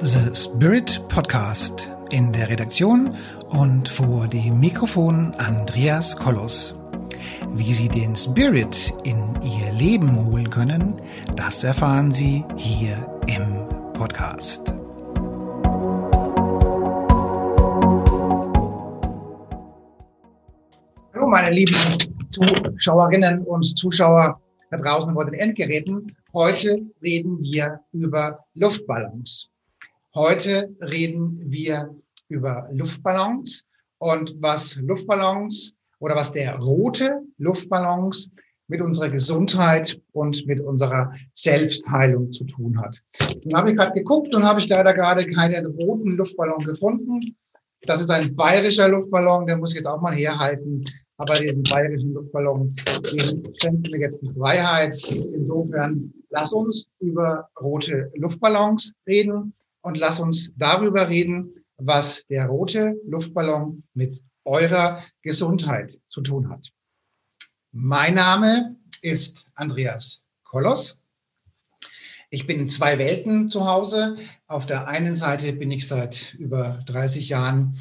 The Spirit Podcast. In der Redaktion und vor dem Mikrofon Andreas Kollos. Wie Sie den Spirit in Ihr Leben holen können, das erfahren Sie hier im Podcast. Hallo meine lieben Zuschauerinnen und Zuschauer da draußen vor den Endgeräten. Heute reden wir über Luftballons. Heute reden wir über Luftballons und was Luftballons oder was der rote Luftballons mit unserer Gesundheit und mit unserer Selbstheilung zu tun hat. Dann habe ich gerade geguckt und habe ich leider gerade keinen roten Luftballon gefunden. Das ist ein bayerischer Luftballon, der muss ich jetzt auch mal herhalten. Aber diesen bayerischen Luftballon, den schenkt mir jetzt die Freiheit. Insofern lass uns über rote Luftballons reden und lass uns darüber reden, was der rote Luftballon mit eurer Gesundheit zu tun hat. Mein Name ist Andreas Kollos. Ich bin in zwei Welten zu Hause. Auf der einen Seite bin ich seit über 30 Jahren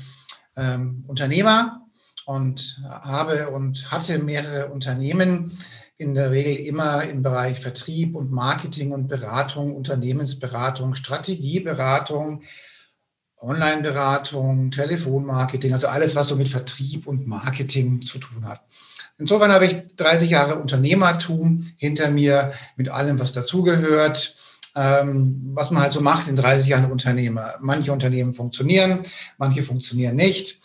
ähm, Unternehmer und habe und hatte mehrere Unternehmen, in der Regel immer im Bereich Vertrieb und Marketing und Beratung, Unternehmensberatung, Strategieberatung, Online-Beratung, Telefonmarketing, also alles, was so mit Vertrieb und Marketing zu tun hat. Insofern habe ich 30 Jahre Unternehmertum hinter mir mit allem, was dazugehört, ähm, was man halt so macht in 30 Jahren Unternehmer. Manche Unternehmen funktionieren, manche funktionieren nicht.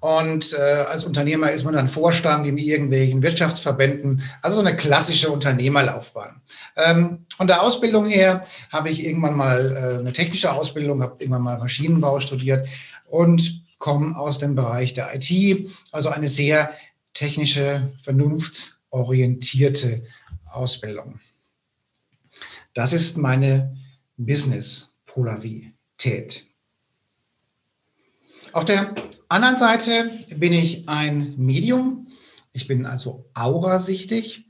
Und äh, als Unternehmer ist man dann Vorstand in irgendwelchen Wirtschaftsverbänden, also so eine klassische Unternehmerlaufbahn. Ähm, von der Ausbildung her habe ich irgendwann mal äh, eine technische Ausbildung, habe irgendwann mal Maschinenbau studiert und komme aus dem Bereich der IT, also eine sehr technische, vernunftsorientierte Ausbildung. Das ist meine Business-Polarität. Auf der anderen Seite bin ich ein Medium. Ich bin also aurasichtig.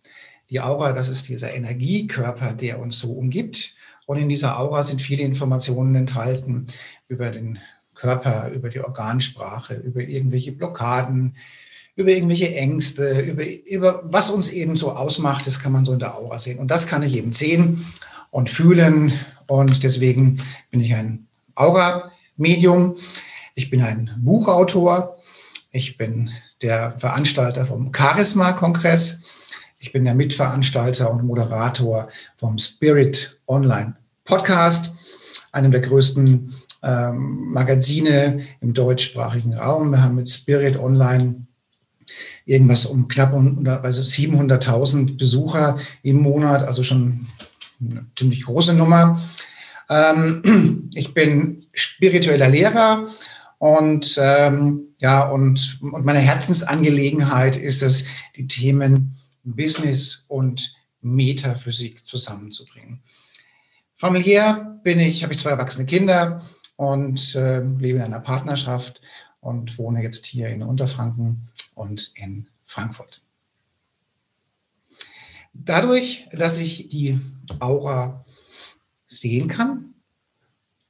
Die Aura, das ist dieser Energiekörper, der uns so umgibt. Und in dieser Aura sind viele Informationen enthalten über den Körper, über die Organsprache, über irgendwelche Blockaden, über irgendwelche Ängste, über, über was uns eben so ausmacht. Das kann man so in der Aura sehen. Und das kann ich eben sehen und fühlen. Und deswegen bin ich ein Aura-Medium. Ich bin ein Buchautor. Ich bin der Veranstalter vom Charisma-Kongress. Ich bin der Mitveranstalter und Moderator vom Spirit Online Podcast, einem der größten ähm, Magazine im deutschsprachigen Raum. Wir haben mit Spirit Online irgendwas um knapp also 700.000 Besucher im Monat, also schon eine ziemlich große Nummer. Ähm, ich bin spiritueller Lehrer und ähm, ja, und, und meine Herzensangelegenheit ist es, die Themen Business und Metaphysik zusammenzubringen. Familiär bin ich, habe ich zwei erwachsene Kinder und äh, lebe in einer Partnerschaft und wohne jetzt hier in Unterfranken und in Frankfurt. Dadurch, dass ich die Aura sehen kann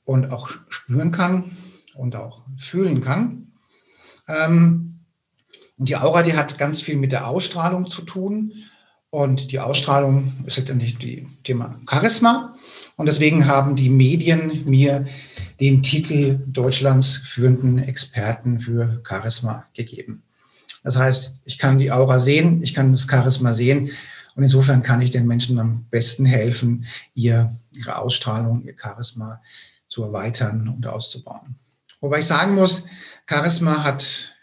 und auch spüren kann, und auch fühlen kann. Ähm, und die Aura, die hat ganz viel mit der Ausstrahlung zu tun. Und die Ausstrahlung ist letztendlich die Thema Charisma. Und deswegen haben die Medien mir den Titel Deutschlands führenden Experten für Charisma gegeben. Das heißt, ich kann die Aura sehen, ich kann das Charisma sehen. Und insofern kann ich den Menschen am besten helfen, ihr, ihre Ausstrahlung, ihr Charisma zu erweitern und auszubauen. Wobei ich sagen muss, Charisma hat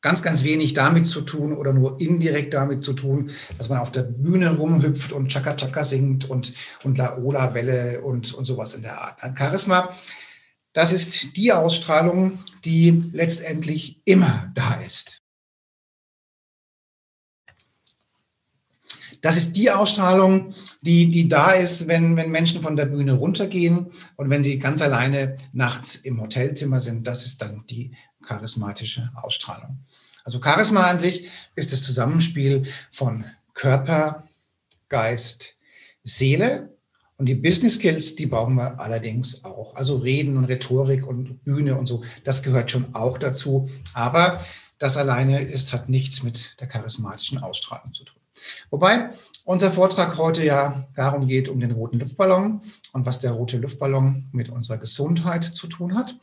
ganz, ganz wenig damit zu tun oder nur indirekt damit zu tun, dass man auf der Bühne rumhüpft und Chaka Chaka singt und, und Laola Welle und, und sowas in der Art. Charisma, das ist die Ausstrahlung, die letztendlich immer da ist. Das ist die Ausstrahlung, die, die da ist, wenn, wenn Menschen von der Bühne runtergehen und wenn die ganz alleine nachts im Hotelzimmer sind. Das ist dann die charismatische Ausstrahlung. Also Charisma an sich ist das Zusammenspiel von Körper, Geist, Seele Und die Business Skills, die brauchen wir allerdings auch. Also Reden und Rhetorik und Bühne und so, das gehört schon auch dazu. Aber das alleine ist, hat nichts mit der charismatischen Ausstrahlung zu tun. Wobei unser Vortrag heute ja darum geht, um den roten Luftballon und was der rote Luftballon mit unserer Gesundheit zu tun hat.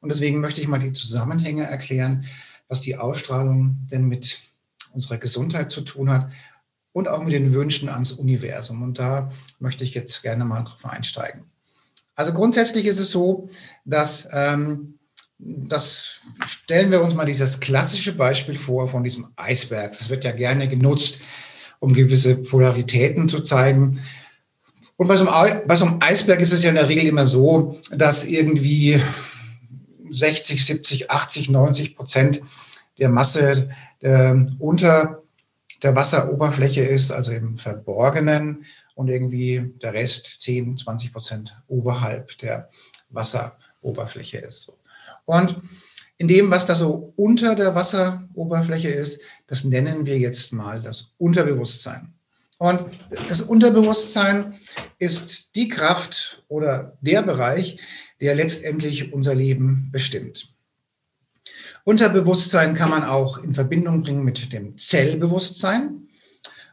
Und deswegen möchte ich mal die Zusammenhänge erklären, was die Ausstrahlung denn mit unserer Gesundheit zu tun hat und auch mit den Wünschen ans Universum. Und da möchte ich jetzt gerne mal drauf einsteigen. Also grundsätzlich ist es so, dass ähm, das stellen wir uns mal dieses klassische Beispiel vor von diesem Eisberg. Das wird ja gerne genutzt, um gewisse Polaritäten zu zeigen. Und bei so, einem, bei so einem Eisberg ist es ja in der Regel immer so, dass irgendwie 60, 70, 80, 90 Prozent der Masse äh, unter der Wasseroberfläche ist, also im Verborgenen, und irgendwie der Rest 10, 20 Prozent oberhalb der Wasseroberfläche ist. Und in dem, was da so unter der Wasseroberfläche ist, das nennen wir jetzt mal das Unterbewusstsein. Und das Unterbewusstsein ist die Kraft oder der Bereich, der letztendlich unser Leben bestimmt. Unterbewusstsein kann man auch in Verbindung bringen mit dem Zellbewusstsein.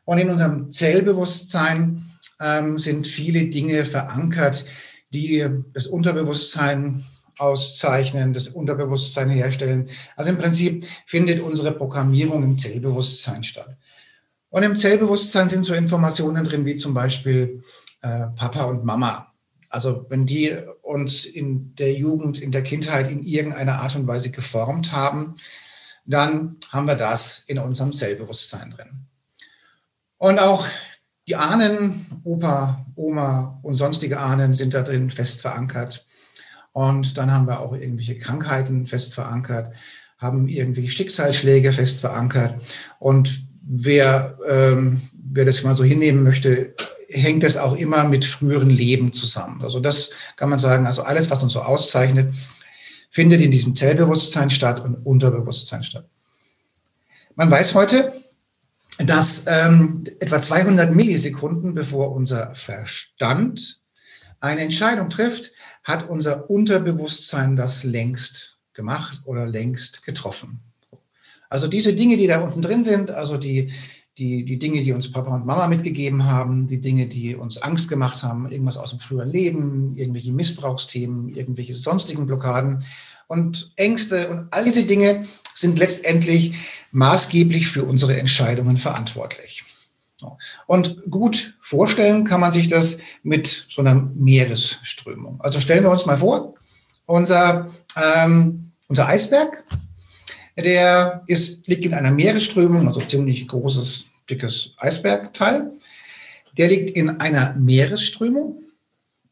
Und in unserem Zellbewusstsein ähm, sind viele Dinge verankert, die das Unterbewusstsein auszeichnen, das Unterbewusstsein herstellen. Also im Prinzip findet unsere Programmierung im Zellbewusstsein statt. Und im Zellbewusstsein sind so Informationen drin wie zum Beispiel äh, Papa und Mama. Also wenn die uns in der Jugend, in der Kindheit in irgendeiner Art und Weise geformt haben, dann haben wir das in unserem Zellbewusstsein drin. Und auch die Ahnen, Opa, Oma und sonstige Ahnen sind da drin fest verankert. Und dann haben wir auch irgendwelche Krankheiten fest verankert, haben irgendwelche Schicksalsschläge fest verankert. Und wer, ähm, wer das mal so hinnehmen möchte, hängt das auch immer mit früheren Leben zusammen. Also das kann man sagen, also alles, was uns so auszeichnet, findet in diesem Zellbewusstsein statt und Unterbewusstsein statt. Man weiß heute, dass ähm, etwa 200 Millisekunden, bevor unser Verstand eine Entscheidung trifft, hat unser Unterbewusstsein das längst gemacht oder längst getroffen. Also diese Dinge, die da unten drin sind, also die, die, die Dinge, die uns Papa und Mama mitgegeben haben, die Dinge, die uns Angst gemacht haben, irgendwas aus dem früheren Leben, irgendwelche Missbrauchsthemen, irgendwelche sonstigen Blockaden und Ängste und all diese Dinge sind letztendlich maßgeblich für unsere Entscheidungen verantwortlich. Und gut vorstellen kann man sich das mit so einer Meeresströmung. Also stellen wir uns mal vor, unser, ähm, unser Eisberg, der ist, liegt in einer Meeresströmung, also ziemlich großes, dickes Eisbergteil. Der liegt in einer Meeresströmung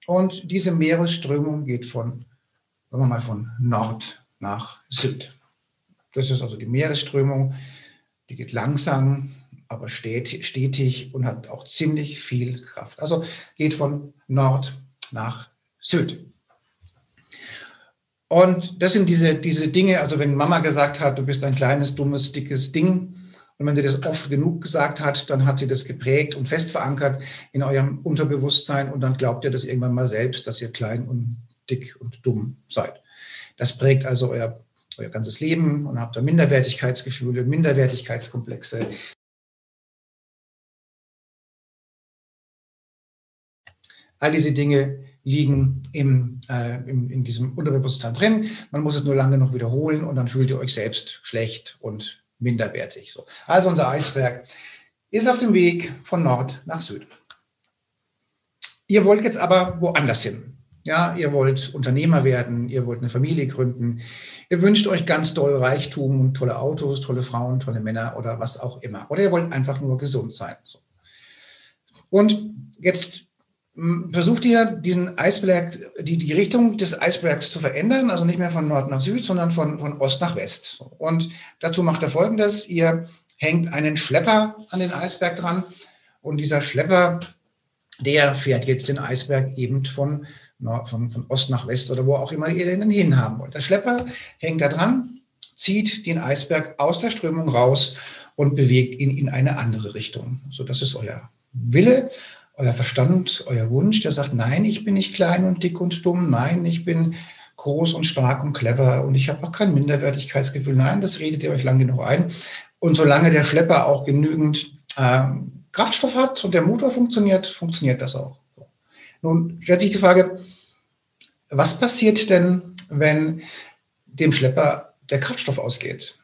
und diese Meeresströmung geht von, sagen wir mal, von Nord nach Süd. Das ist also die Meeresströmung, die geht langsam aber stetig, und hat auch ziemlich viel Kraft. Also geht von Nord nach Süd. Und das sind diese, diese Dinge, also wenn Mama gesagt hat, du bist ein kleines, dummes, dickes Ding, und wenn sie das oft genug gesagt hat, dann hat sie das geprägt und fest verankert in eurem Unterbewusstsein und dann glaubt ihr das irgendwann mal selbst, dass ihr klein und dick und dumm seid. Das prägt also euer, euer ganzes Leben und habt da Minderwertigkeitsgefühle, Minderwertigkeitskomplexe, All diese Dinge liegen im, äh, im, in diesem Unterbewusstsein drin. Man muss es nur lange noch wiederholen und dann fühlt ihr euch selbst schlecht und minderwertig. So. Also unser Eisberg ist auf dem Weg von Nord nach Süd. Ihr wollt jetzt aber woanders hin. Ja, ihr wollt Unternehmer werden, ihr wollt eine Familie gründen, ihr wünscht euch ganz doll Reichtum und tolle Autos, tolle Frauen, tolle Männer oder was auch immer. Oder ihr wollt einfach nur gesund sein. So. Und jetzt versucht ihr, diesen Eisberg, die, die Richtung des Eisbergs zu verändern, also nicht mehr von Nord nach Süd, sondern von, von Ost nach West. Und dazu macht er folgendes, ihr hängt einen Schlepper an den Eisberg dran und dieser Schlepper, der fährt jetzt den Eisberg eben von, Nord, von, von Ost nach West oder wo auch immer ihr den hin haben wollt. Der Schlepper hängt da dran, zieht den Eisberg aus der Strömung raus und bewegt ihn in eine andere Richtung. So, das ist euer Wille euer Verstand, euer Wunsch, der sagt, nein, ich bin nicht klein und dick und dumm, nein, ich bin groß und stark und clever und ich habe auch kein Minderwertigkeitsgefühl. Nein, das redet ihr euch lang genug ein. Und solange der Schlepper auch genügend äh, Kraftstoff hat und der Motor funktioniert, funktioniert das auch. Nun stellt sich die Frage, was passiert denn, wenn dem Schlepper der Kraftstoff ausgeht?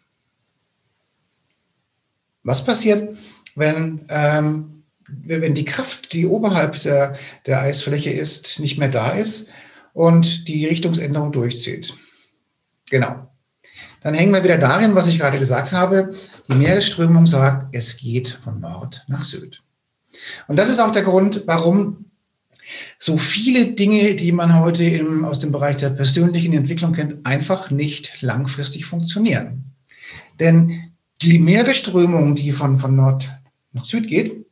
Was passiert, wenn, ähm, wenn die Kraft, die oberhalb der, der Eisfläche ist, nicht mehr da ist und die Richtungsänderung durchzieht? Genau. Dann hängen wir wieder darin, was ich gerade gesagt habe. Die Meeresströmung sagt, es geht von Nord nach Süd. Und das ist auch der Grund, warum so viele Dinge, die man heute im, aus dem Bereich der persönlichen Entwicklung kennt, einfach nicht langfristig funktionieren. Denn die Meeresströmung, die von, von Nord nach Süd geht,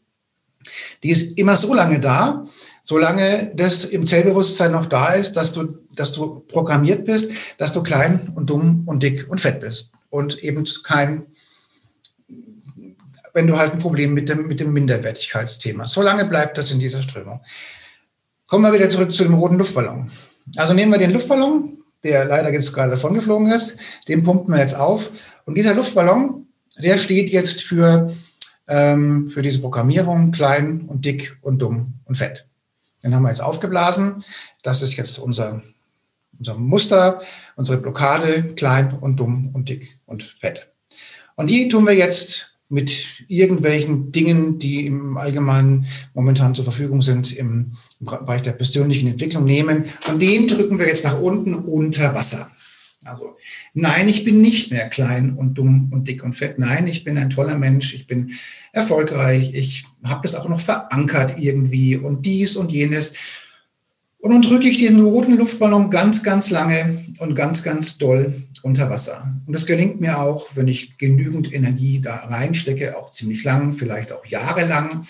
die ist immer so lange da, solange das im Zellbewusstsein noch da ist, dass du, dass du programmiert bist, dass du klein und dumm und dick und fett bist. Und eben kein, wenn du halt ein Problem mit dem, mit dem Minderwertigkeitsthema. Solange bleibt das in dieser Strömung. Kommen wir wieder zurück zu dem roten Luftballon. Also nehmen wir den Luftballon, der leider jetzt gerade davon geflogen ist, den pumpen wir jetzt auf. Und dieser Luftballon, der steht jetzt für, ähm, für diese Programmierung klein und dick und dumm und fett. Den haben wir jetzt aufgeblasen. Das ist jetzt unser, unser Muster, unsere Blockade, klein und dumm und dick und fett. Und die tun wir jetzt mit irgendwelchen Dingen, die im Allgemeinen momentan zur Verfügung sind im Bereich der persönlichen Entwicklung nehmen. Und den drücken wir jetzt nach unten unter Wasser. Also nein, ich bin nicht mehr klein und dumm und dick und fett. Nein, ich bin ein toller Mensch, ich bin erfolgreich, ich habe das auch noch verankert irgendwie und dies und jenes. Und dann drücke ich diesen roten Luftballon ganz, ganz lange und ganz, ganz doll unter Wasser. Und das gelingt mir auch, wenn ich genügend Energie da reinstecke, auch ziemlich lang, vielleicht auch jahrelang.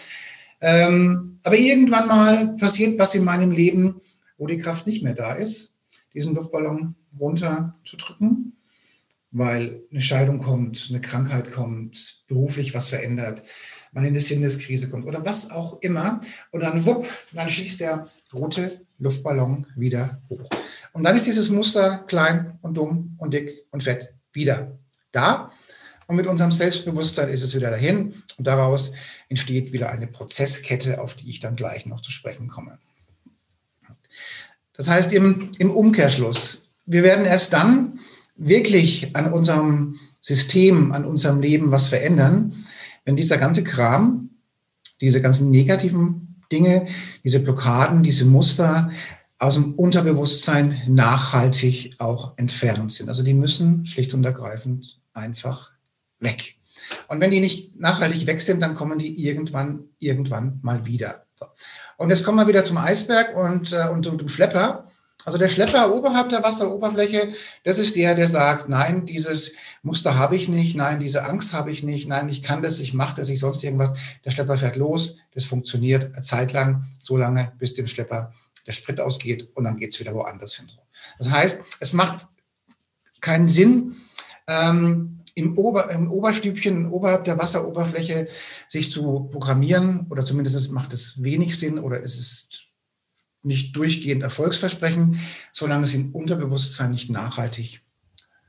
Ähm, aber irgendwann mal passiert was in meinem Leben, wo die Kraft nicht mehr da ist, diesen Luftballon runter zu drücken, weil eine Scheidung kommt, eine Krankheit kommt, beruflich was verändert, man in eine Sinneskrise kommt oder was auch immer. Und dann wupp, dann schließt der rote Luftballon wieder hoch. Und dann ist dieses Muster klein und dumm und dick und fett wieder da. Und mit unserem Selbstbewusstsein ist es wieder dahin. Und daraus entsteht wieder eine Prozesskette, auf die ich dann gleich noch zu sprechen komme. Das heißt im, im Umkehrschluss, wir werden erst dann wirklich an unserem System, an unserem Leben was verändern, wenn dieser ganze Kram, diese ganzen negativen Dinge, diese Blockaden, diese Muster aus dem Unterbewusstsein nachhaltig auch entfernt sind. Also die müssen schlicht und ergreifend einfach weg. Und wenn die nicht nachhaltig weg sind, dann kommen die irgendwann, irgendwann mal wieder. Und jetzt kommen wir wieder zum Eisberg und, äh, und zum Schlepper. Also der Schlepper oberhalb der Wasseroberfläche, das ist der, der sagt, nein, dieses Muster habe ich nicht, nein, diese Angst habe ich nicht, nein, ich kann das, ich mache das, ich sonst irgendwas. Der Schlepper fährt los, das funktioniert eine Zeit lang, so lange, bis dem Schlepper der Sprit ausgeht und dann geht es wieder woanders hin. Das heißt, es macht keinen Sinn, ähm, im, Ober, im Oberstübchen, oberhalb der Wasseroberfläche sich zu programmieren oder zumindest macht es wenig Sinn oder es ist nicht durchgehend erfolgsversprechend, solange es im Unterbewusstsein nicht nachhaltig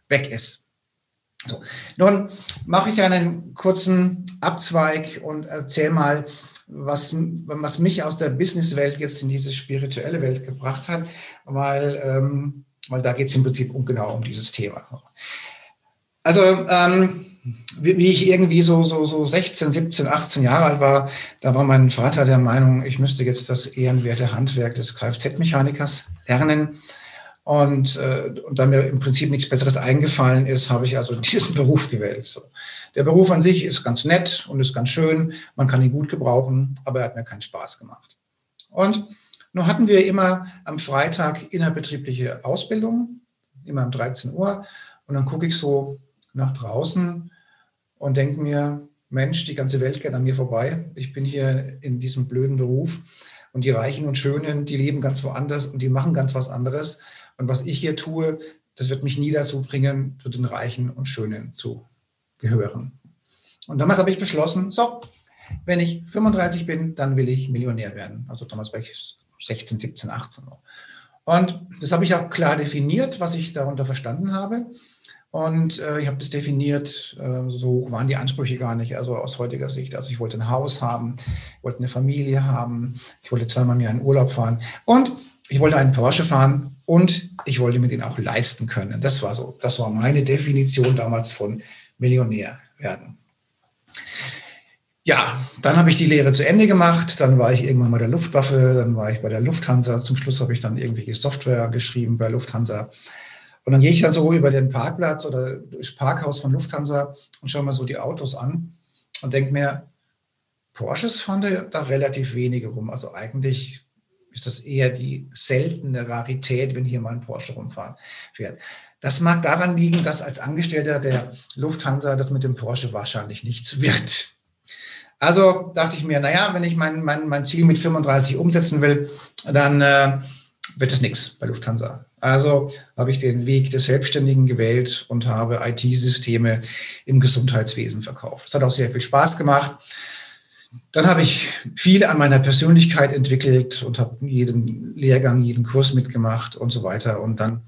weg ist. So. Nun mache ich einen kurzen Abzweig und erzähle mal, was, was mich aus der Businesswelt jetzt in diese spirituelle Welt gebracht hat, weil, ähm, weil da geht es im Prinzip um genau um dieses Thema. Also ähm, wie, wie, ich irgendwie so, so, so 16, 17, 18 Jahre alt war, da war mein Vater der Meinung, ich müsste jetzt das ehrenwerte Handwerk des Kfz-Mechanikers lernen. Und, äh, und da mir im Prinzip nichts Besseres eingefallen ist, habe ich also diesen Beruf gewählt. So. Der Beruf an sich ist ganz nett und ist ganz schön. Man kann ihn gut gebrauchen, aber er hat mir keinen Spaß gemacht. Und nun hatten wir immer am Freitag innerbetriebliche Ausbildung, immer um 13 Uhr. Und dann gucke ich so nach draußen und denke mir, Mensch, die ganze Welt geht an mir vorbei. Ich bin hier in diesem blöden Beruf und die Reichen und Schönen, die leben ganz woanders und die machen ganz was anderes. Und was ich hier tue, das wird mich nie dazu bringen, zu den Reichen und Schönen zu gehören. Und damals habe ich beschlossen, so, wenn ich 35 bin, dann will ich Millionär werden. Also damals war ich 16, 17, 18. Und das habe ich auch klar definiert, was ich darunter verstanden habe. Und äh, ich habe das definiert, äh, so hoch waren die Ansprüche gar nicht, also aus heutiger Sicht. Also ich wollte ein Haus haben, ich wollte eine Familie haben, ich wollte zweimal im Jahr in Urlaub fahren und ich wollte einen Porsche fahren und ich wollte mir den auch leisten können. Das war so, das war meine Definition damals von Millionär werden. Ja, dann habe ich die Lehre zu Ende gemacht. Dann war ich irgendwann bei der Luftwaffe, dann war ich bei der Lufthansa. Zum Schluss habe ich dann irgendwelche Software geschrieben bei Lufthansa. Und dann gehe ich dann so über den Parkplatz oder das Parkhaus von Lufthansa und schaue mir so die Autos an und denke mir, Porsches fahren da relativ wenige rum. Also eigentlich ist das eher die seltene Rarität, wenn hier mal ein Porsche rumfahren fährt. Das mag daran liegen, dass als Angestellter der Lufthansa das mit dem Porsche wahrscheinlich nichts wird. Also dachte ich mir, naja, wenn ich mein, mein, mein Ziel mit 35 umsetzen will, dann äh, wird es nichts bei Lufthansa. Also habe ich den Weg des Selbstständigen gewählt und habe IT-Systeme im Gesundheitswesen verkauft. Es hat auch sehr viel Spaß gemacht. Dann habe ich viel an meiner Persönlichkeit entwickelt und habe jeden Lehrgang, jeden Kurs mitgemacht und so weiter. Und dann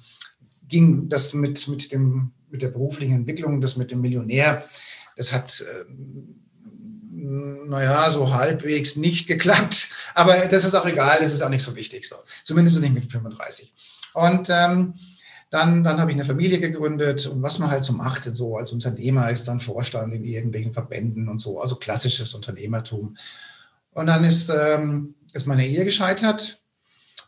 ging das mit, mit, dem, mit der beruflichen Entwicklung, das mit dem Millionär, das hat, äh, naja, so halbwegs nicht geklappt. Aber das ist auch egal, das ist auch nicht so wichtig. So. Zumindest nicht mit 35. Und ähm, dann, dann habe ich eine Familie gegründet und was man halt so macht, so als Unternehmer ist dann Vorstand in irgendwelchen Verbänden und so, also klassisches Unternehmertum. Und dann ist, ähm, ist meine Ehe gescheitert.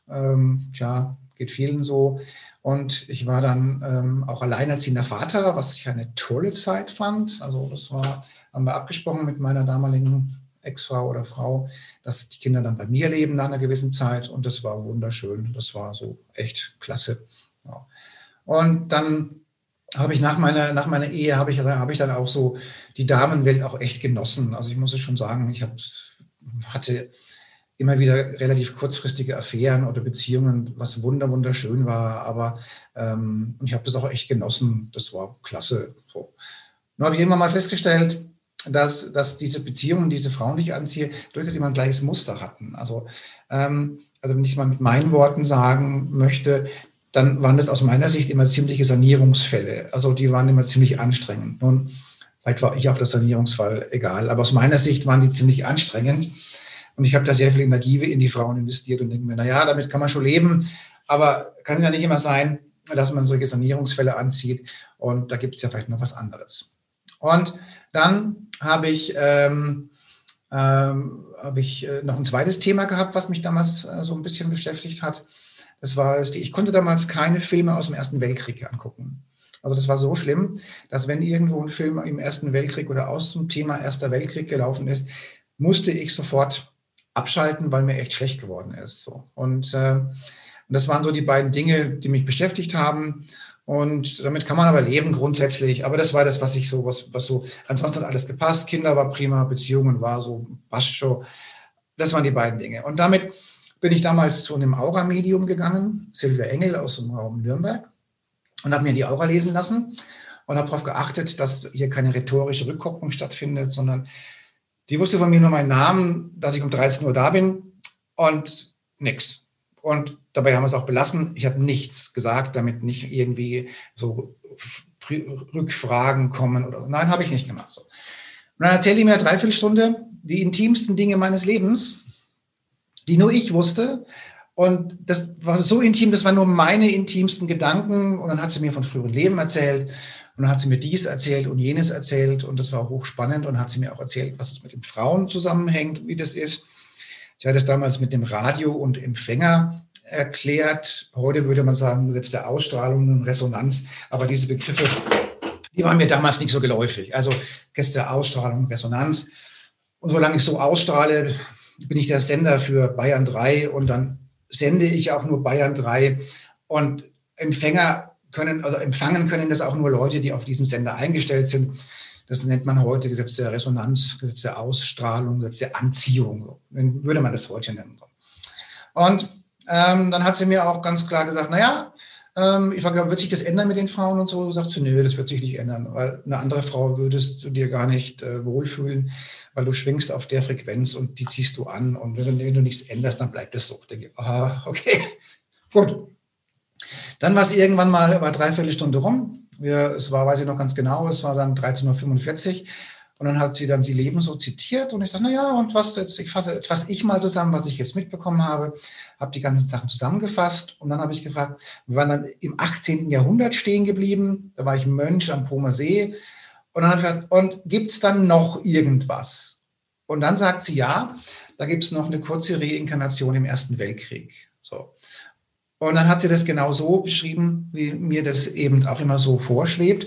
Ähm, tja, geht vielen so. Und ich war dann ähm, auch alleinerziehender Vater, was ich eine tolle Zeit fand. Also das war, haben wir abgesprochen mit meiner damaligen Ex-Frau oder Frau, dass die Kinder dann bei mir leben nach einer gewissen Zeit. Und das war wunderschön. Das war so echt klasse. Ja. Und dann habe ich nach meiner, nach meiner Ehe, habe ich, habe ich dann auch so die Damenwelt auch echt genossen. Also ich muss es schon sagen, ich hab, hatte immer wieder relativ kurzfristige Affären oder Beziehungen, was wunder wunderschön war. Aber ähm, ich habe das auch echt genossen. Das war klasse. So. Nun habe ich immer mal festgestellt, dass, dass diese Beziehungen, diese Frauen, die ich anziehe, durchaus immer ein gleiches Muster hatten. Also, ähm, also wenn ich mal mit meinen Worten sagen möchte, dann waren das aus meiner Sicht immer ziemliche Sanierungsfälle. Also die waren immer ziemlich anstrengend. Nun, vielleicht war ich auch der Sanierungsfall, egal. Aber aus meiner Sicht waren die ziemlich anstrengend. Und ich habe da sehr viel Energie in die Frauen investiert und denke mir, naja, damit kann man schon leben. Aber kann ja nicht immer sein, dass man solche Sanierungsfälle anzieht. Und da gibt es ja vielleicht noch was anderes. Und dann habe ich, ähm, ähm, habe ich äh, noch ein zweites Thema gehabt, was mich damals äh, so ein bisschen beschäftigt hat. Das war, ich konnte damals keine Filme aus dem Ersten Weltkrieg angucken. Also das war so schlimm, dass wenn irgendwo ein Film im Ersten Weltkrieg oder aus dem Thema Erster Weltkrieg gelaufen ist, musste ich sofort abschalten, weil mir echt schlecht geworden ist. So. Und äh, das waren so die beiden Dinge, die mich beschäftigt haben. Und damit kann man aber leben grundsätzlich. Aber das war das, was ich so, was, was so, ansonsten hat alles gepasst. Kinder war prima, Beziehungen war so, passt schon. Das waren die beiden Dinge. Und damit bin ich damals zu einem Aura-Medium gegangen, Silvia Engel aus dem Raum Nürnberg, und habe mir die Aura lesen lassen und habe darauf geachtet, dass hier keine rhetorische Rückkopplung stattfindet, sondern die wusste von mir nur meinen Namen, dass ich um 13 Uhr da bin und nix. Und dabei haben wir es auch belassen. Ich habe nichts gesagt, damit nicht irgendwie so Rückfragen kommen oder nein, habe ich nicht gemacht. So. Und dann erzählte ich mir eine Dreiviertelstunde die intimsten Dinge meines Lebens, die nur ich wusste. Und das war so intim, das waren nur meine intimsten Gedanken. Und dann hat sie mir von früheren Leben erzählt. Und dann hat sie mir dies erzählt und jenes erzählt und das war hochspannend und hat sie mir auch erzählt, was es mit den Frauen zusammenhängt, wie das ist. Ich hatte es damals mit dem Radio und Empfänger erklärt. Heute würde man sagen, Gesetz der Ausstrahlung und Resonanz. Aber diese Begriffe, die waren mir damals nicht so geläufig. Also Gesetz der Ausstrahlung, Resonanz. Und solange ich so ausstrahle, bin ich der Sender für Bayern 3 und dann sende ich auch nur Bayern 3 und Empfänger können, also empfangen können das auch nur Leute, die auf diesen Sender eingestellt sind. Das nennt man heute Gesetz der Resonanz, Gesetz der Ausstrahlung, Gesetz der Anziehung. Würde man das heute nennen. Und ähm, dann hat sie mir auch ganz klar gesagt, naja, Ähm, ich frage, wird sich das ändern mit den Frauen und so? Sagt sie, nö, das wird sich nicht ändern, weil eine andere Frau würdest du dir gar nicht äh, wohlfühlen, weil du schwingst auf der Frequenz und die ziehst du an. Und wenn, wenn du nichts änderst, dann bleibt es so. Denke ich, aha, okay, gut. Dann war es irgendwann mal über dreiviertel Stunde rum. Wir, es war, weiß ich noch ganz genau, es war dann 13.45 Uhr. Und dann hat sie dann die Leben so zitiert und ich sage, na ja, und was jetzt, ich fasse etwas ich mal zusammen, was ich jetzt mitbekommen habe, habe die ganzen Sachen zusammengefasst und dann habe ich gefragt, wir waren dann im 18. Jahrhundert stehen geblieben, da war ich Mönch am Pomer See und dann habe ich gesagt, und gibt es dann noch irgendwas? Und dann sagt sie, ja, da gibt es noch eine kurze Reinkarnation im Ersten Weltkrieg. So. Und dann hat sie das genau so beschrieben, wie mir das eben auch immer so vorschwebt.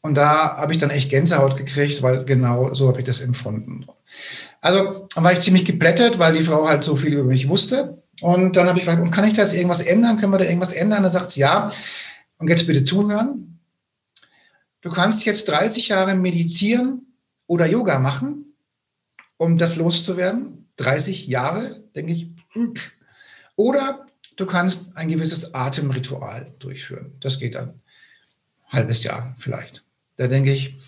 Und da habe ich dann echt Gänsehaut gekriegt, weil genau so habe ich das empfunden. Also dann war ich ziemlich geblättert, weil die Frau halt so viel über mich wusste. Und dann habe ich gefragt, kann ich das irgendwas ändern? Können wir da irgendwas ändern? Da sagt sie, ja. Und jetzt bitte zuhören. Du kannst jetzt 30 Jahre meditieren oder Yoga machen, um das loszuwerden. 30 Jahre, denke ich. Oder du kannst ein gewisses Atemritual durchführen. Das geht dann ein halbes Jahr vielleicht. Da denke ich,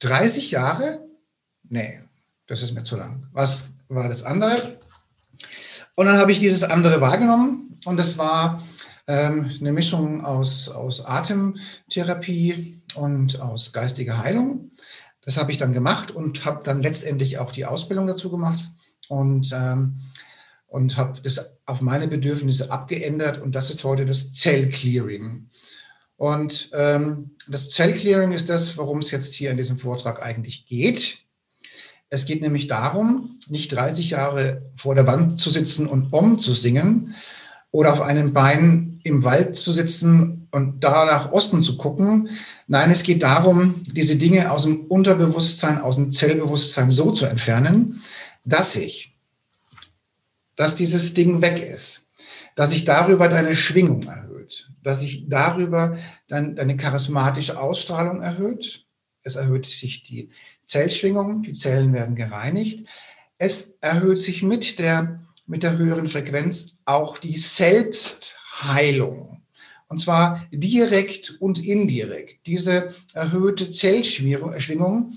30 Jahre? Nee, das ist mir zu lang. Was war das andere? Und dann habe ich dieses andere wahrgenommen und das war ähm, eine Mischung aus, aus Atemtherapie und aus geistiger Heilung. Das habe ich dann gemacht und habe dann letztendlich auch die Ausbildung dazu gemacht und, ähm, und habe das auf meine Bedürfnisse abgeändert und das ist heute das Zellclearing. Und ähm, das Zellclearing ist das, worum es jetzt hier in diesem Vortrag eigentlich geht. Es geht nämlich darum, nicht 30 Jahre vor der Wand zu sitzen und Om zu singen oder auf einem Bein im Wald zu sitzen und da nach Osten zu gucken. Nein, es geht darum, diese Dinge aus dem Unterbewusstsein, aus dem Zellbewusstsein so zu entfernen, dass ich, dass dieses Ding weg ist, dass ich darüber deine Schwingung erhöhe dass sich darüber dann deine charismatische Ausstrahlung erhöht. Es erhöht sich die Zellschwingung, die Zellen werden gereinigt. Es erhöht sich mit der, mit der höheren Frequenz auch die Selbstheilung. Und zwar direkt und indirekt. Diese erhöhte Zellschwingung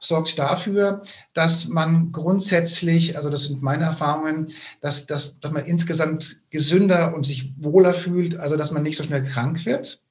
sorgt dafür, dass man grundsätzlich, also das sind meine Erfahrungen, dass, dass, dass man insgesamt gesünder und sich wohler fühlt, also dass man nicht so schnell krank wird.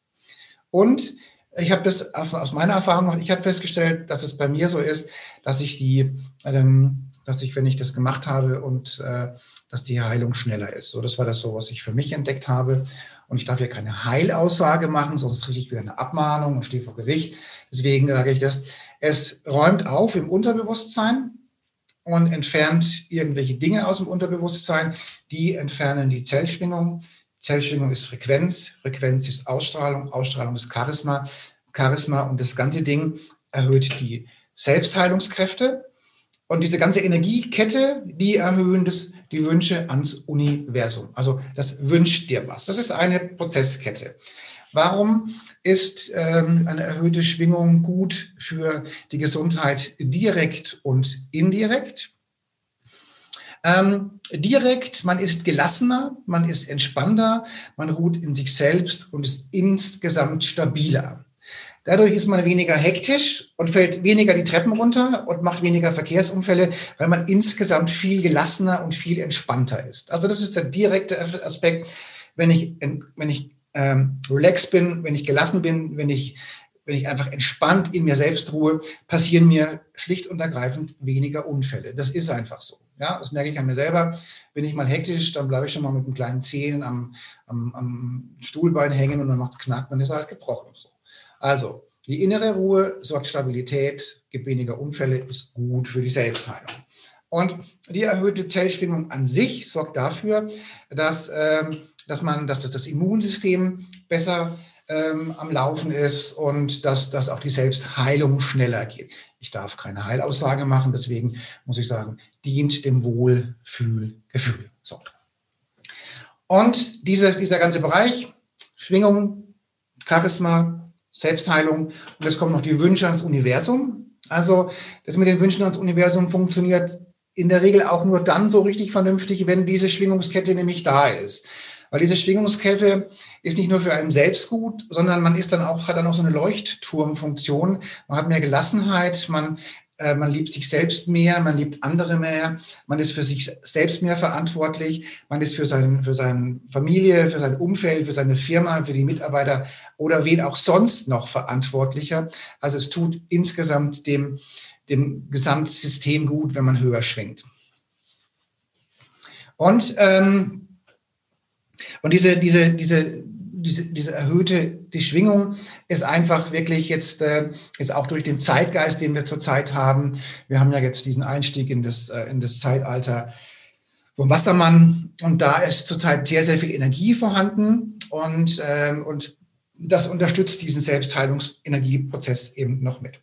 Und ich habe das aus meiner Erfahrung, ich habe festgestellt, dass es bei mir so ist, dass ich die, ähm, dass ich, wenn ich das gemacht habe und äh, dass die Heilung schneller ist. So, das war das so, was ich für mich entdeckt habe. Und ich darf ja keine Heilaussage machen, sonst kriege ich wieder eine Abmahnung und stehe vor Gericht. Deswegen sage ich das. Es räumt auf im Unterbewusstsein und entfernt irgendwelche Dinge aus dem Unterbewusstsein. Die entfernen die Zellschwingung. Zellschwingung ist Frequenz, Frequenz ist Ausstrahlung, Ausstrahlung ist Charisma, Charisma und das ganze Ding erhöht die Selbstheilungskräfte. Und diese ganze Energiekette, die erhöhen das, die Wünsche ans Universum. Also das wünscht dir was. Das ist eine Prozesskette. Warum ist ähm, eine erhöhte Schwingung gut für die Gesundheit direkt und indirekt? Ähm, direkt, man ist gelassener, man ist entspannter, man ruht in sich selbst und ist insgesamt stabiler. Dadurch ist man weniger hektisch und fällt weniger die Treppen runter und macht weniger Verkehrsunfälle, weil man insgesamt viel gelassener und viel entspannter ist. Also das ist der direkte Aspekt. Wenn ich, wenn ich ähm, relaxed bin, wenn ich gelassen bin, wenn ich, wenn ich einfach entspannt in mir selbst ruhe, passieren mir schlicht und ergreifend weniger Unfälle. Das ist einfach so. Ja, das merke ich an mir selber. Bin ich mal hektisch, dann bleibe ich schon mal mit einem kleinen Zehen am, am, am Stuhlbein hängen und dann macht es knack, dann ist er halt gebrochen. So. Also, die innere Ruhe sorgt Stabilität, gibt weniger Unfälle, ist gut für die Selbstheilung. Und die erhöhte Zellschwingung an sich sorgt dafür, dass ähm, dass man, dass das Immunsystem besser ähm, am Laufen ist und dass, dass auch die Selbstheilung schneller geht. Ich darf keine Heilaussage machen, deswegen muss ich sagen, dient dem Wohlfühlgefühl. So. Und diese, dieser ganze Bereich, Schwingung, Charisma, Selbstheilung, und jetzt kommen noch die Wünsche ans Universum. Also das mit den Wünschen ans Universum funktioniert in der Regel auch nur dann so richtig vernünftig, wenn diese Schwingungskette nämlich da ist. Weil diese Schwingungskälte ist nicht nur für einen selbst gut, sondern man ist dann auch, hat dann auch so eine Leuchtturmfunktion. Man hat mehr Gelassenheit, man, man liebt sich selbst mehr, man liebt andere mehr, man ist für sich selbst mehr verantwortlich, man ist für, sein, für seine Familie, für sein Umfeld, für seine Firma, für die Mitarbeiter oder wen auch sonst noch verantwortlicher. Also es tut insgesamt dem, dem Gesamtsystem gut, wenn man höher schwingt. Und ähm, und diese, diese, diese, diese, diese erhöhte, die Schwingung ist einfach wirklich jetzt, äh, jetzt auch durch den Zeitgeist, den wir zurzeit haben. Wir haben ja jetzt diesen Einstieg in das, äh, in das Zeitalter vom Wassermann und da ist zurzeit sehr, sehr viel Energie vorhanden und, ähm, und das unterstützt diesen Selbstheilungsenergieprozess eben noch mit.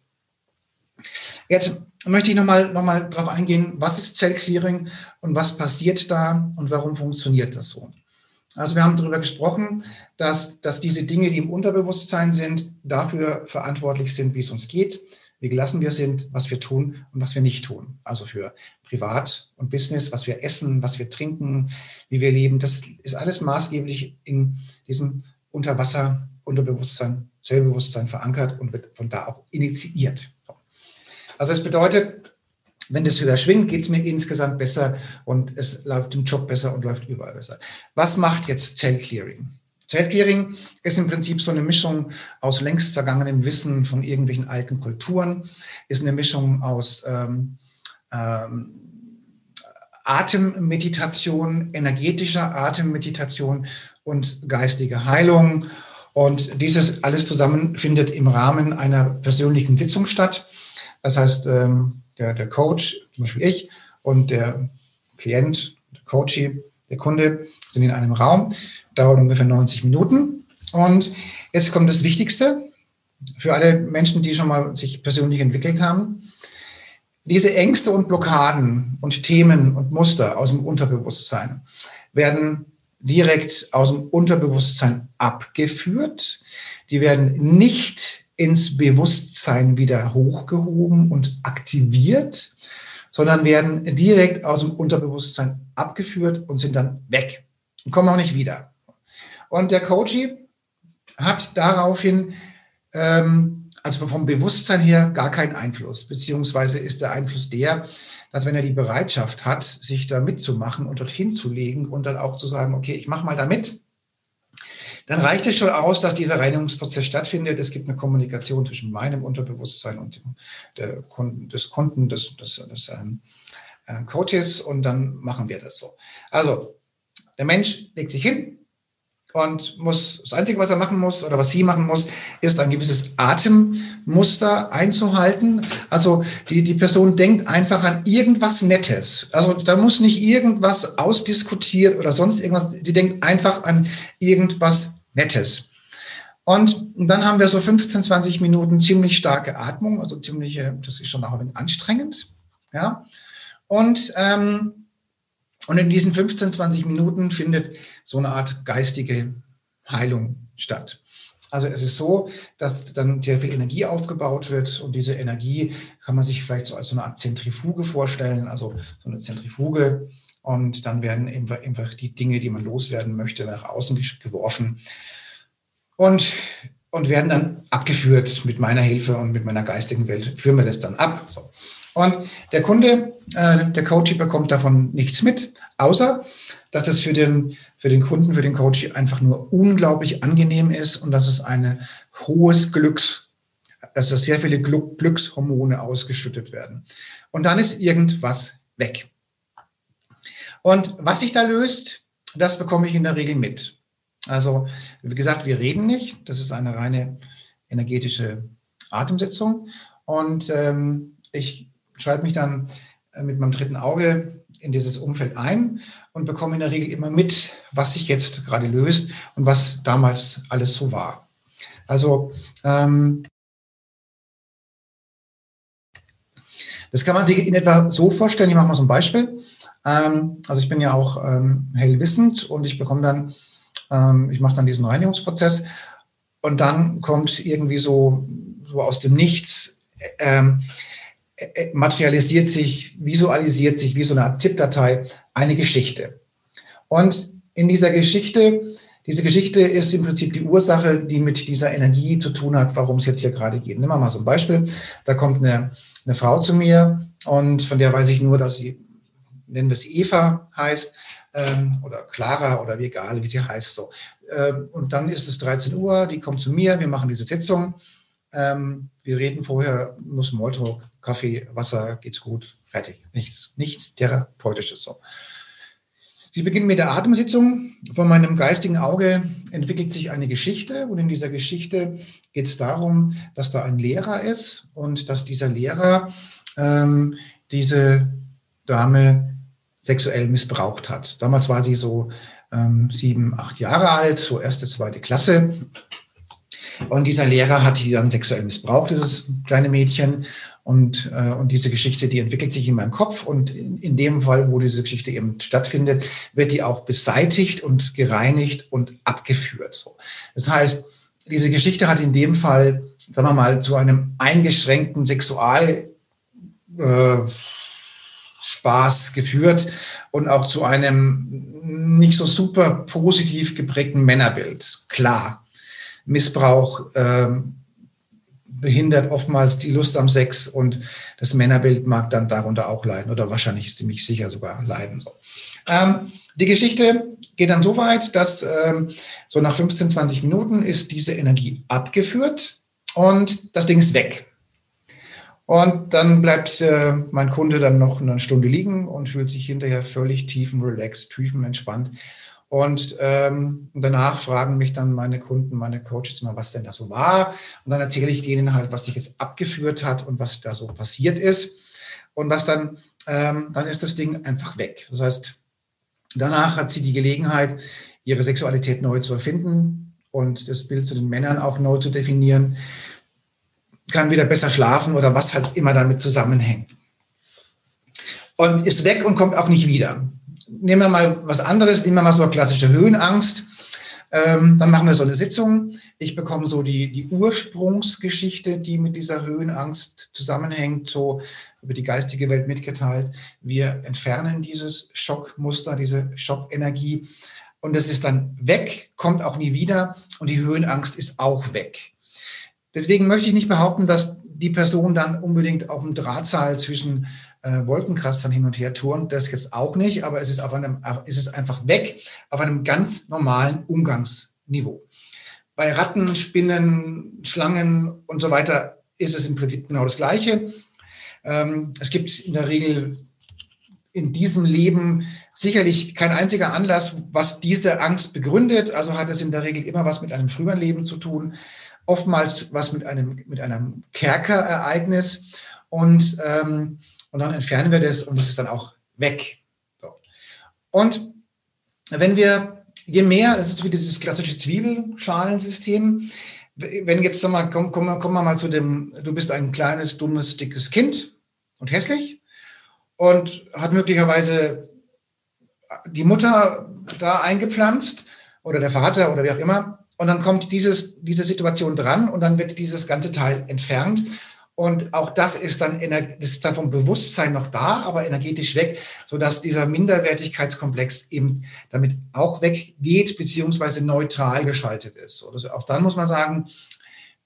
Jetzt möchte ich nochmal noch mal darauf eingehen, was ist Zellclearing und was passiert da und warum funktioniert das so? Also wir haben darüber gesprochen, dass, dass diese Dinge, die im Unterbewusstsein sind, dafür verantwortlich sind, wie es uns geht, wie gelassen wir sind, was wir tun und was wir nicht tun. Also für Privat und Business, was wir essen, was wir trinken, wie wir leben. Das ist alles maßgeblich in diesem Unterwasser, Unterbewusstsein, Selbstbewusstsein verankert und wird von da auch initiiert. Also es bedeutet, wenn das höher schwingt, geht es mir insgesamt besser und es läuft im Job besser und läuft überall besser. Was macht jetzt Cell Clearing? Cell Clearing ist im Prinzip so eine Mischung aus längst vergangenem Wissen von irgendwelchen alten Kulturen, ist eine Mischung aus ähm, ähm, Atemmeditation, energetischer Atemmeditation und geistige Heilung. Und dieses alles zusammen findet im Rahmen einer persönlichen Sitzung statt. Das heißt, ähm, der, der Coach, zum Beispiel ich, und der Klient, der Coachee, der Kunde sind in einem Raum, dauert ungefähr 90 Minuten. Und jetzt kommt das Wichtigste für alle Menschen, die schon mal sich persönlich entwickelt haben. Diese Ängste und Blockaden und Themen und Muster aus dem Unterbewusstsein werden direkt aus dem Unterbewusstsein abgeführt. Die werden nicht ins Bewusstsein wieder hochgehoben und aktiviert, sondern werden direkt aus dem Unterbewusstsein abgeführt und sind dann weg und kommen auch nicht wieder. Und der Coachie hat daraufhin, ähm, also vom Bewusstsein her, gar keinen Einfluss, beziehungsweise ist der Einfluss der, dass wenn er die Bereitschaft hat, sich da mitzumachen und dorthin zu legen und dann auch zu sagen, okay, ich mache mal da mit, dann reicht es schon aus, dass dieser Reinigungsprozess stattfindet. Es gibt eine Kommunikation zwischen meinem Unterbewusstsein und dem, Kunden, des Kunden, des, des, des ähm, äh, Coaches und dann machen wir das so. Also, der Mensch legt sich hin und muss, das Einzige, was er machen muss oder was sie machen muss, ist ein gewisses Atemmuster einzuhalten. Also die, die Person denkt einfach an irgendwas Nettes. Also da muss nicht irgendwas ausdiskutiert oder sonst irgendwas. Sie denkt einfach an irgendwas Nettes. Und dann haben wir so 15, 20 Minuten ziemlich starke Atmung, also ziemliche, das ist schon auch ein wenig anstrengend. Ja. Und, ähm, und in diesen 15, 20 Minuten findet so eine Art geistige Heilung statt. Also es ist so, dass dann sehr viel Energie aufgebaut wird und diese Energie kann man sich vielleicht so als so eine Art Zentrifuge vorstellen, also so eine Zentrifuge und dann werden einfach die Dinge, die man loswerden möchte, nach außen geworfen und, und werden dann abgeführt mit meiner Hilfe und mit meiner geistigen Welt. Führen wir das dann ab. Und der Kunde, äh, der Coach bekommt davon nichts mit, außer dass das für den, für den Kunden, für den Coach einfach nur unglaublich angenehm ist und dass es ein hohes Glücks, dass da sehr viele Glückshormone ausgeschüttet werden. Und dann ist irgendwas weg. Und was sich da löst, das bekomme ich in der Regel mit. Also, wie gesagt, wir reden nicht. Das ist eine reine energetische Atemsitzung. Und ähm, ich schalte mich dann äh, mit meinem dritten Auge in dieses Umfeld ein und bekomme in der Regel immer mit, was sich jetzt gerade löst und was damals alles so war. Also ähm, das kann man sich in etwa so vorstellen. Ich mache mal so ein Beispiel. Ähm, also ich bin ja auch ähm, hellwissend und ich bekomme dann, ähm, ich mache dann diesen Reinigungsprozess und dann kommt irgendwie so, so aus dem Nichts, ähm, äh, äh, materialisiert sich, visualisiert sich wie so eine Art ZIP-Datei eine Geschichte. Und in dieser Geschichte, diese Geschichte ist im Prinzip die Ursache, die mit dieser Energie zu tun hat, warum es jetzt hier gerade geht. Nehmen wir mal so ein Beispiel. Da kommt eine, eine Frau zu mir und von der weiß ich nur, dass sie, nennen wir es Eva heißt, ähm, oder Clara oder wie egal, wie sie heißt so. Ähm, und dann ist es 13 Uhr, die kommt zu mir, wir machen diese Sitzung. Ähm, wir reden vorher, nur Smalltalk, Kaffee, Wasser, geht's gut, fertig. Nichts, nichts Therapeutisches so. Sie beginnen mit der Atemsitzung. Von meinem geistigen Auge entwickelt sich eine Geschichte und in dieser Geschichte geht es darum, dass da ein Lehrer ist und dass dieser Lehrer ähm, diese Dame sexuell missbraucht hat. Damals war sie so ähm, sieben, acht Jahre alt, so erste, zweite Klasse. Und dieser Lehrer hat sie dann sexuell missbraucht, dieses kleine Mädchen. Und, äh, und diese Geschichte, die entwickelt sich in meinem Kopf. Und in, in dem Fall, wo diese Geschichte eben stattfindet, wird die auch beseitigt und gereinigt und abgeführt. So. Das heißt, diese Geschichte hat in dem Fall, sagen wir mal, zu einem eingeschränkten Sexual, äh, Spaß geführt und auch zu einem nicht so super positiv geprägten Männerbild. Klar, Missbrauch ähm, behindert oftmals die Lust am Sex und das Männerbild mag dann darunter auch leiden oder wahrscheinlich ziemlich sicher sogar leiden. Ähm, die Geschichte geht dann so weit, dass ähm, so nach 15, 20 Minuten ist diese Energie abgeführt und das Ding ist weg. Und dann bleibt äh, mein Kunde dann noch eine Stunde liegen und fühlt sich hinterher völlig tiefenrelaxed, tiefenentspannt. Und ähm, danach fragen mich dann meine Kunden, meine Coaches mal, was denn da so war. Und dann erzähle ich denen halt, was sich jetzt abgeführt hat und was da so passiert ist. Und was dann, ähm, dann ist das Ding einfach weg. Das heißt, danach hat sie die Gelegenheit, ihre Sexualität neu zu erfinden und das Bild zu den Männern auch neu zu definieren, kann wieder besser schlafen oder was halt immer damit zusammenhängt. Und ist weg und kommt auch nicht wieder nehmen wir mal was anderes, nehmen wir mal so eine klassische Höhenangst. Ähm, dann machen wir so eine Sitzung. Ich bekomme so die, die Ursprungsgeschichte, die mit dieser Höhenangst zusammenhängt, so über die geistige Welt mitgeteilt. Wir entfernen dieses Schockmuster, diese Schockenergie und es ist dann weg, kommt auch nie wieder und die Höhenangst ist auch weg. Deswegen möchte ich nicht behaupten, dass die Person dann unbedingt auf dem Drahtseil zwischen äh, Wolkenkratzern hin und her turnt. Das jetzt auch nicht, aber es ist, auf einem, es einfach weg auf einem ganz normalen Umgangsniveau. Bei Ratten, Spinnen, Schlangen und so weiter ist es im Prinzip genau das Gleiche. Ähm, es gibt in der Regel in diesem Leben sicherlich kein einziger Anlass, was diese Angst begründet. Also hat es in der Regel immer was mit einem früheren Leben zu tun, oftmals was mit einem, mit einem Kerkerereignis. Und ähm, und dann entfernen wir das und es ist dann auch weg. So. Und wenn wir, je mehr, das ist wie dieses klassische Zwiebelschalensystem, wenn jetzt, sag mal, komm, komm, komm mal zu dem, du bist ein kleines, dummes, dickes Kind und hässlich und hat möglicherweise die Mutter da eingepflanzt oder der Vater oder wie auch immer. Und dann kommt dieses, diese Situation dran und dann wird dieses ganze Teil entfernt und auch das ist dann, das ist dann vom Bewusstsein noch da, aber energetisch weg, so dass dieser Minderwertigkeitskomplex eben damit auch weggeht, beziehungsweise neutral geschaltet ist. Also auch dann muss man sagen,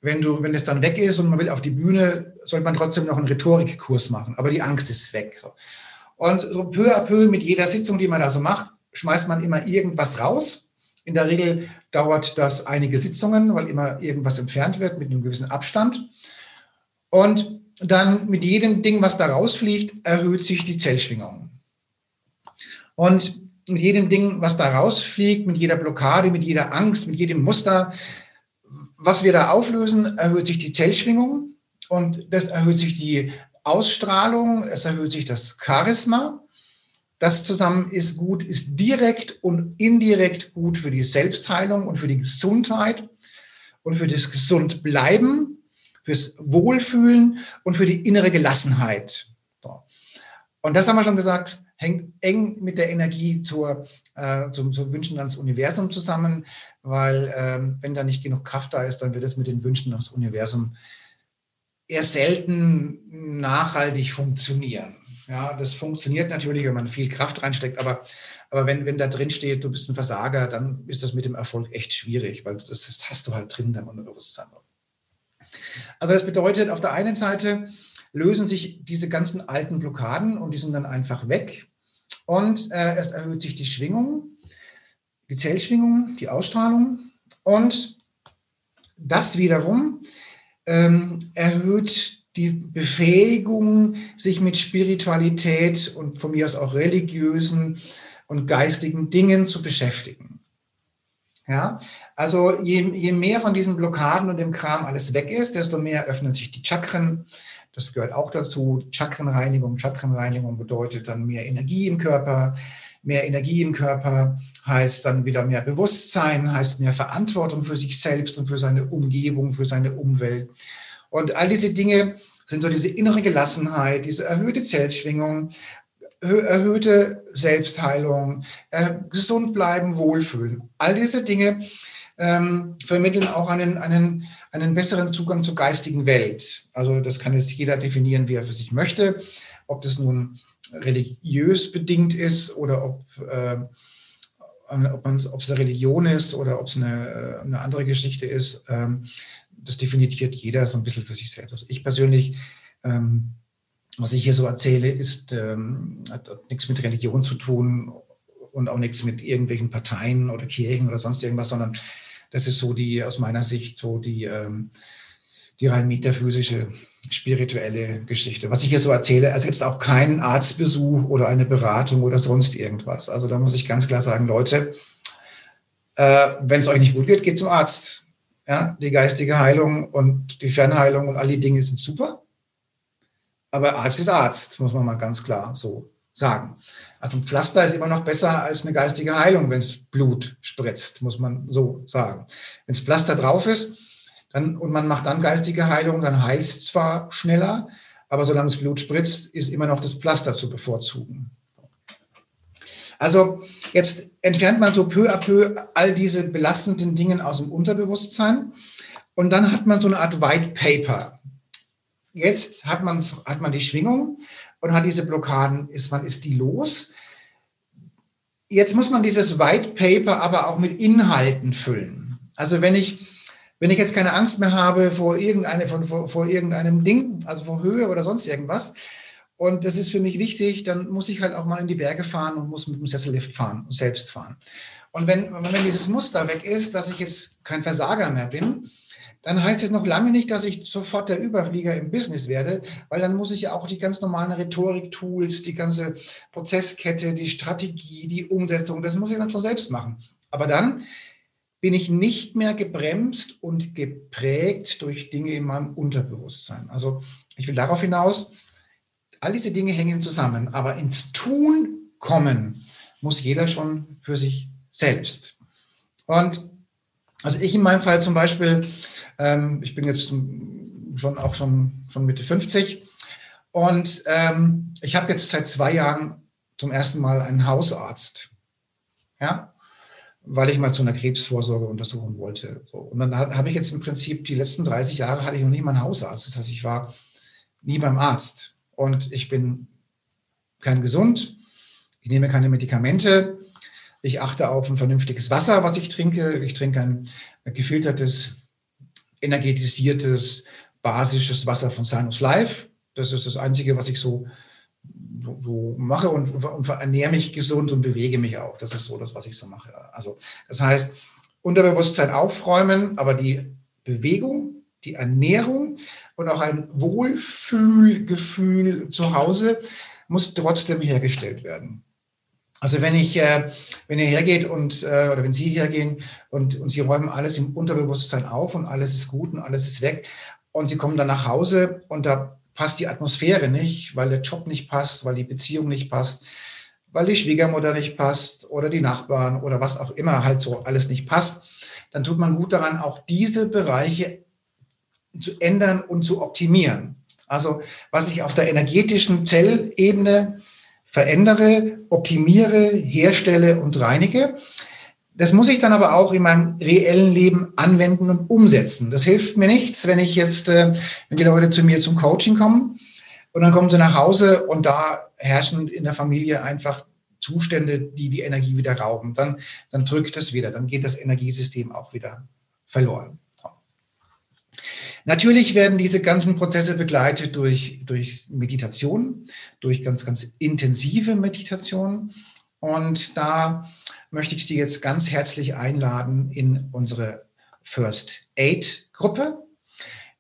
wenn du, wenn es dann weg ist und man will auf die Bühne, sollte man trotzdem noch einen Rhetorikkurs machen. Aber die Angst ist weg. So. Und so peu à peu mit jeder Sitzung, die man da so macht, schmeißt man immer irgendwas raus. In der Regel dauert das einige Sitzungen, weil immer irgendwas entfernt wird mit einem gewissen Abstand. Und dann mit jedem Ding, was da rausfliegt, erhöht sich die Zellschwingung. Und mit jedem Ding, was da rausfliegt, mit jeder Blockade, mit jeder Angst, mit jedem Muster, was wir da auflösen, erhöht sich die Zellschwingung und das erhöht sich die Ausstrahlung, es erhöht sich das Charisma. Das zusammen ist gut, ist direkt und indirekt gut für die Selbstheilung und für die Gesundheit und für das Gesundbleiben fürs Wohlfühlen und für die innere Gelassenheit. Und das haben wir schon gesagt, hängt eng mit der Energie zur, äh, zum, zum Wünschen ans Universum zusammen, weil ähm, wenn da nicht genug Kraft da ist, dann wird es mit den Wünschen ans Universum eher selten nachhaltig funktionieren. Ja, das funktioniert natürlich, wenn man viel Kraft reinsteckt, aber Aber wenn, wenn da drin steht, du bist ein Versager, dann ist das mit dem Erfolg echt schwierig, weil das, das hast du halt drin, dein Unterbewusstsein. Also das bedeutet, auf der einen Seite lösen sich diese ganzen alten Blockaden und die sind dann einfach weg. Und äh, es erhöht sich die Schwingung, die Zellschwingung, die Ausstrahlung. Und das wiederum ähm, erhöht die Befähigung, sich mit Spiritualität und von mir aus auch religiösen und geistigen Dingen zu beschäftigen. Ja, also je, je mehr von diesen Blockaden und dem Kram alles weg ist, desto mehr öffnen sich die Chakren. Das gehört auch dazu. Chakrenreinigung. Chakrenreinigung bedeutet dann mehr Energie im Körper. Mehr Energie im Körper heißt dann wieder mehr Bewusstsein, heißt mehr Verantwortung für sich selbst und für seine Umgebung, für seine Umwelt. Und all diese Dinge sind so diese innere Gelassenheit, diese erhöhte Zellschwingung, erhöhte Selbstheilung, äh, gesund bleiben, wohlfühlen. All diese Dinge ähm, vermitteln auch einen, einen, einen besseren Zugang zur geistigen Welt. Also das kann jetzt jeder definieren, wie er für sich möchte. Ob das nun religiös bedingt ist oder ob, äh, ob, ob es eine Religion ist oder ob es eine, äh, eine andere Geschichte ist. Ähm, das definiert jeder so ein bisschen für sich selbst. Also ich persönlich, ähm, was ich hier so erzähle, ist, ähm, hat, hat nichts mit Religion zu tun und auch nichts mit irgendwelchen Parteien oder Kirchen oder sonst irgendwas, sondern das ist so die, aus meiner Sicht, so die, ähm, die rein metaphysische, spirituelle Geschichte. Was ich hier so erzähle, ersetzt auch keinen Arztbesuch oder eine Beratung oder sonst irgendwas. Also da muss ich ganz klar sagen, Leute, äh, wenn es euch nicht gut geht, geht zum Arzt. Ja, die geistige Heilung und die Fernheilung und all die Dinge sind super. Aber Arzt ist Arzt, muss man mal ganz klar so sagen. Also ein Pflaster ist immer noch besser als eine geistige Heilung, wenn es Blut spritzt, muss man so sagen. Wenn es Pflaster drauf ist dann, und man macht dann geistige Heilung, dann heilt es zwar schneller, aber solange es Blut spritzt, ist immer noch das Pflaster zu bevorzugen. Also jetzt entfernt man so peu à peu all diese belastenden Dinge aus dem Unterbewusstsein und dann hat man so eine Art White Paper. Jetzt hat man, hat man die Schwingung und hat diese Blockaden, ist man ist die los. Jetzt muss man dieses White Paper aber auch mit Inhalten füllen. Also wenn ich wenn ich jetzt keine Angst mehr habe vor, irgendeine, von, vor, vor irgendeinem Ding, also vor Höhe oder sonst irgendwas, und das ist für mich wichtig, dann muss ich halt auch mal in die Berge fahren und muss mit dem Sessellift fahren und selbst fahren. Und wenn, wenn dieses Muster weg ist, dass ich jetzt kein Versager mehr bin, dann heißt es noch lange nicht, dass ich sofort der Überflieger im Business werde, weil dann muss ich ja auch die ganz normalen Rhetorik-Tools, die ganze Prozesskette, die Strategie, die Umsetzung, das muss ich dann schon selbst machen. Aber dann bin ich nicht mehr gebremst und geprägt durch Dinge in meinem Unterbewusstsein. Also ich will darauf hinaus, All diese Dinge hängen zusammen, aber ins Tun kommen muss jeder schon für sich selbst. Und also ich in meinem Fall zum Beispiel, ähm, ich bin jetzt schon auch schon, schon Mitte 50 und ähm, ich habe jetzt seit zwei Jahren zum ersten Mal einen Hausarzt. Ja, weil ich mal zu einer Krebsvorsorge untersuchen wollte. So. Und dann habe ich jetzt im Prinzip die letzten 30 Jahre hatte ich noch nie mal einen Hausarzt. Das heißt, ich war nie beim Arzt und ich bin kein gesund, ich nehme keine Medikamente, ich achte auf ein vernünftiges Wasser, was ich trinke. Ich trinke ein gefiltertes, energetisiertes, basisches Wasser von Sinus Life. Das ist das Einzige, was ich so, so mache und, und ernähre mich gesund und bewege mich auch. Das ist so das, was ich so mache. Also das heißt, Unterbewusstsein aufräumen, aber die Bewegung die Ernährung und auch ein Wohlfühlgefühl zu Hause muss trotzdem hergestellt werden. Also wenn ich, äh, wenn ihr hergeht und äh, oder wenn Sie hergehen und, und Sie räumen alles im Unterbewusstsein auf und alles ist gut und alles ist weg und Sie kommen dann nach Hause und da passt die Atmosphäre nicht, weil der Job nicht passt, weil die Beziehung nicht passt, weil die Schwiegermutter nicht passt oder die Nachbarn oder was auch immer halt so alles nicht passt, dann tut man gut daran, auch diese Bereiche zu ändern und zu optimieren. Also was ich auf der energetischen Zellebene verändere, optimiere, herstelle und reinige, das muss ich dann aber auch in meinem reellen Leben anwenden und umsetzen. Das hilft mir nichts, wenn ich jetzt, äh, wenn die Leute zu mir zum Coaching kommen und dann kommen sie nach Hause und da herrschen in der Familie einfach Zustände, die die Energie wieder rauben. Dann, dann drückt es wieder, dann geht das Energiesystem auch wieder verloren. Natürlich werden diese ganzen Prozesse begleitet durch, durch Meditation, durch ganz, ganz intensive Meditation. Und da möchte ich Sie jetzt ganz herzlich einladen in unsere First Aid Gruppe.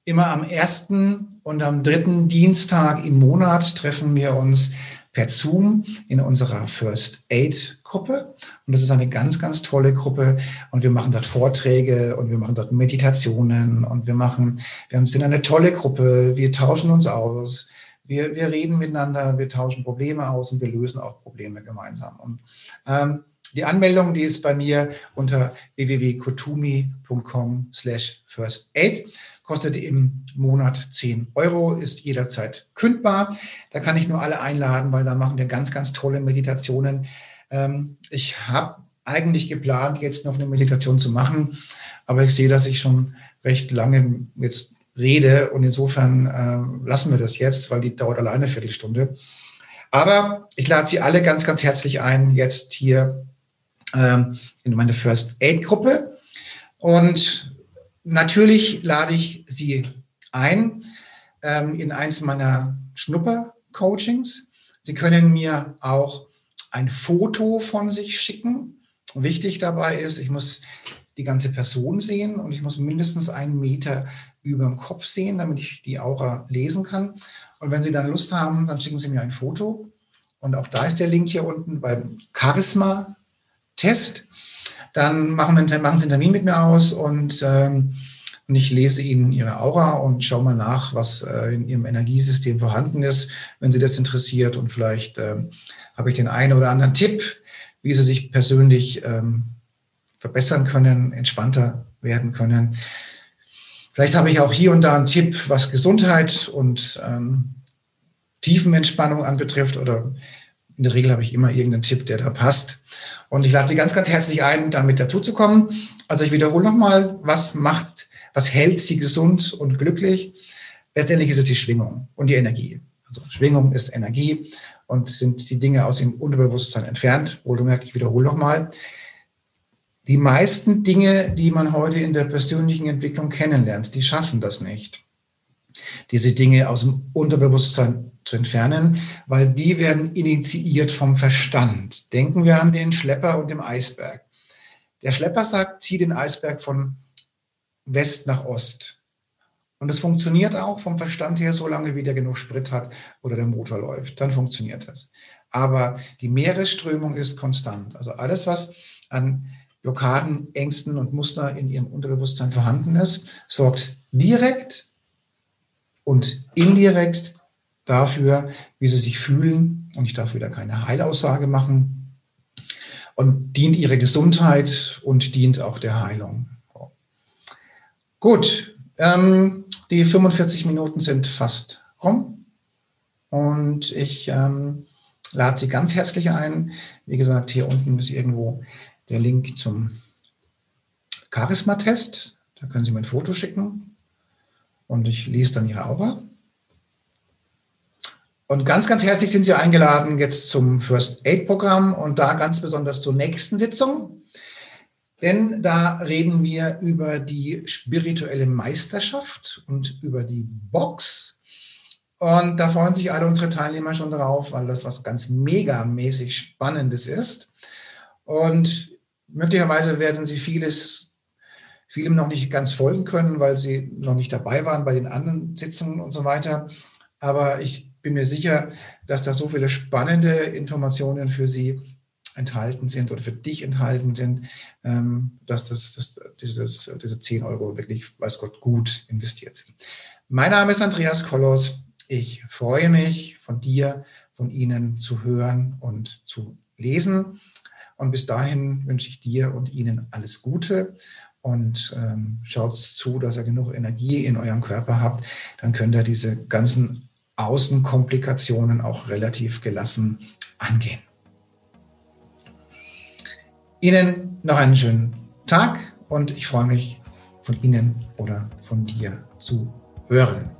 Immer am ersten und am dritten Dienstag im Monat treffen wir uns per Zoom in unserer First Aid Gruppe. Und das ist eine ganz, ganz tolle Gruppe. Und wir machen dort Vorträge und wir machen dort Meditationen und wir machen, wir sind eine tolle Gruppe. Wir tauschen uns aus. Wir, wir reden miteinander, wir tauschen Probleme aus und wir lösen auch Probleme gemeinsam. Und ähm, die Anmeldung, die ist bei mir unter www.kotumi.com slash first aid kostet im Monat 10 Euro, ist jederzeit kündbar. Da kann ich nur alle einladen, weil da machen wir ganz, ganz tolle Meditationen. Ähm, ich habe eigentlich geplant, jetzt noch eine Meditation zu machen, aber ich sehe, dass ich schon recht lange jetzt rede und insofern äh, lassen wir das jetzt, weil die dauert alleine eine Viertelstunde. Aber ich lade Sie alle ganz, ganz herzlich ein, jetzt hier ähm, in meine First Aid Gruppe. Und natürlich lade ich Sie ein ähm, in eins meiner Schnupper-Coachings. Sie können mir auch ein Foto von sich schicken. Wichtig dabei ist, ich muss die ganze Person sehen und ich muss mindestens einen Meter über dem Kopf sehen, damit ich die Aura lesen kann. Und wenn Sie dann Lust haben, dann schicken Sie mir ein Foto. Und auch da ist der Link hier unten beim Charisma-Test. Dann machen, machen Sie einen Termin mit mir aus und, ähm, und ich lese Ihnen Ihre Aura und schaue mal nach, was äh, in Ihrem Energiesystem vorhanden ist, wenn Sie das interessiert. Und vielleicht ähm, habe ich den einen oder anderen Tipp, wie Sie sich persönlich ähm, verbessern können, entspannter werden können. Vielleicht habe ich auch hier und da einen Tipp, was Gesundheit und ähm, Tiefenentspannung anbetrifft oder in der Regel habe ich immer irgendeinen Tipp, der da passt. Und ich lade Sie ganz, ganz herzlich ein, damit dazuzukommen. Also ich wiederhole nochmal, was macht, was hält Sie gesund und glücklich? Letztendlich ist es die Schwingung und die Energie. Also Schwingung ist Energie und sind die Dinge aus dem Unterbewusstsein entfernt. Wohlgemerkt, ich wiederhole nochmal. Die meisten Dinge, die man heute in der persönlichen Entwicklung kennenlernt, die schaffen das nicht. Diese Dinge aus dem Unterbewusstsein zu entfernen, weil die werden initiiert vom Verstand. Denken wir an den Schlepper und dem Eisberg. Der Schlepper sagt, zieh den Eisberg von West nach Ost. Und das funktioniert auch vom Verstand her, solange wie der genug Sprit hat oder der Motor läuft. Dann funktioniert das. Aber die Meeresströmung ist konstant. Also alles, was an Blockaden, Ängsten und Muster in ihrem Unterbewusstsein vorhanden ist, sorgt direkt und indirekt dafür, wie sie sich fühlen. Und ich darf wieder keine Heilaussage machen. Und dient ihre Gesundheit und dient auch der Heilung. Gut, ähm, die 45 Minuten sind fast rum. Und ich ähm, lade Sie ganz herzlich ein. Wie gesagt, hier unten ist irgendwo der Link zum Charisma-Test. Da können Sie mir ein Foto schicken und ich lese dann Ihre Aura. Und ganz, ganz herzlich sind Sie eingeladen jetzt zum First Aid Programm und da ganz besonders zur nächsten Sitzung. Denn da reden wir über die spirituelle Meisterschaft und über die Box. Und da freuen sich alle unsere Teilnehmer schon drauf, weil das was ganz megamäßig Spannendes ist. Und möglicherweise werden Sie vieles, vielem noch nicht ganz folgen können, weil Sie noch nicht dabei waren bei den anderen Sitzungen und so weiter. Aber ich bin mir sicher, dass da so viele spannende Informationen für Sie enthalten sind oder für dich enthalten sind, ähm, dass das, das, dieses, diese 10 Euro wirklich, weiß Gott, gut investiert sind. Mein Name ist Andreas Kollos. Ich freue mich, von dir, von Ihnen zu hören und zu lesen. Und bis dahin wünsche ich dir und Ihnen alles Gute und ähm, schaut zu, dass ihr genug Energie in eurem Körper habt. Dann könnt ihr diese ganzen Außenkomplikationen auch relativ gelassen angehen. Ihnen noch einen schönen Tag und ich freue mich von Ihnen oder von dir zu hören.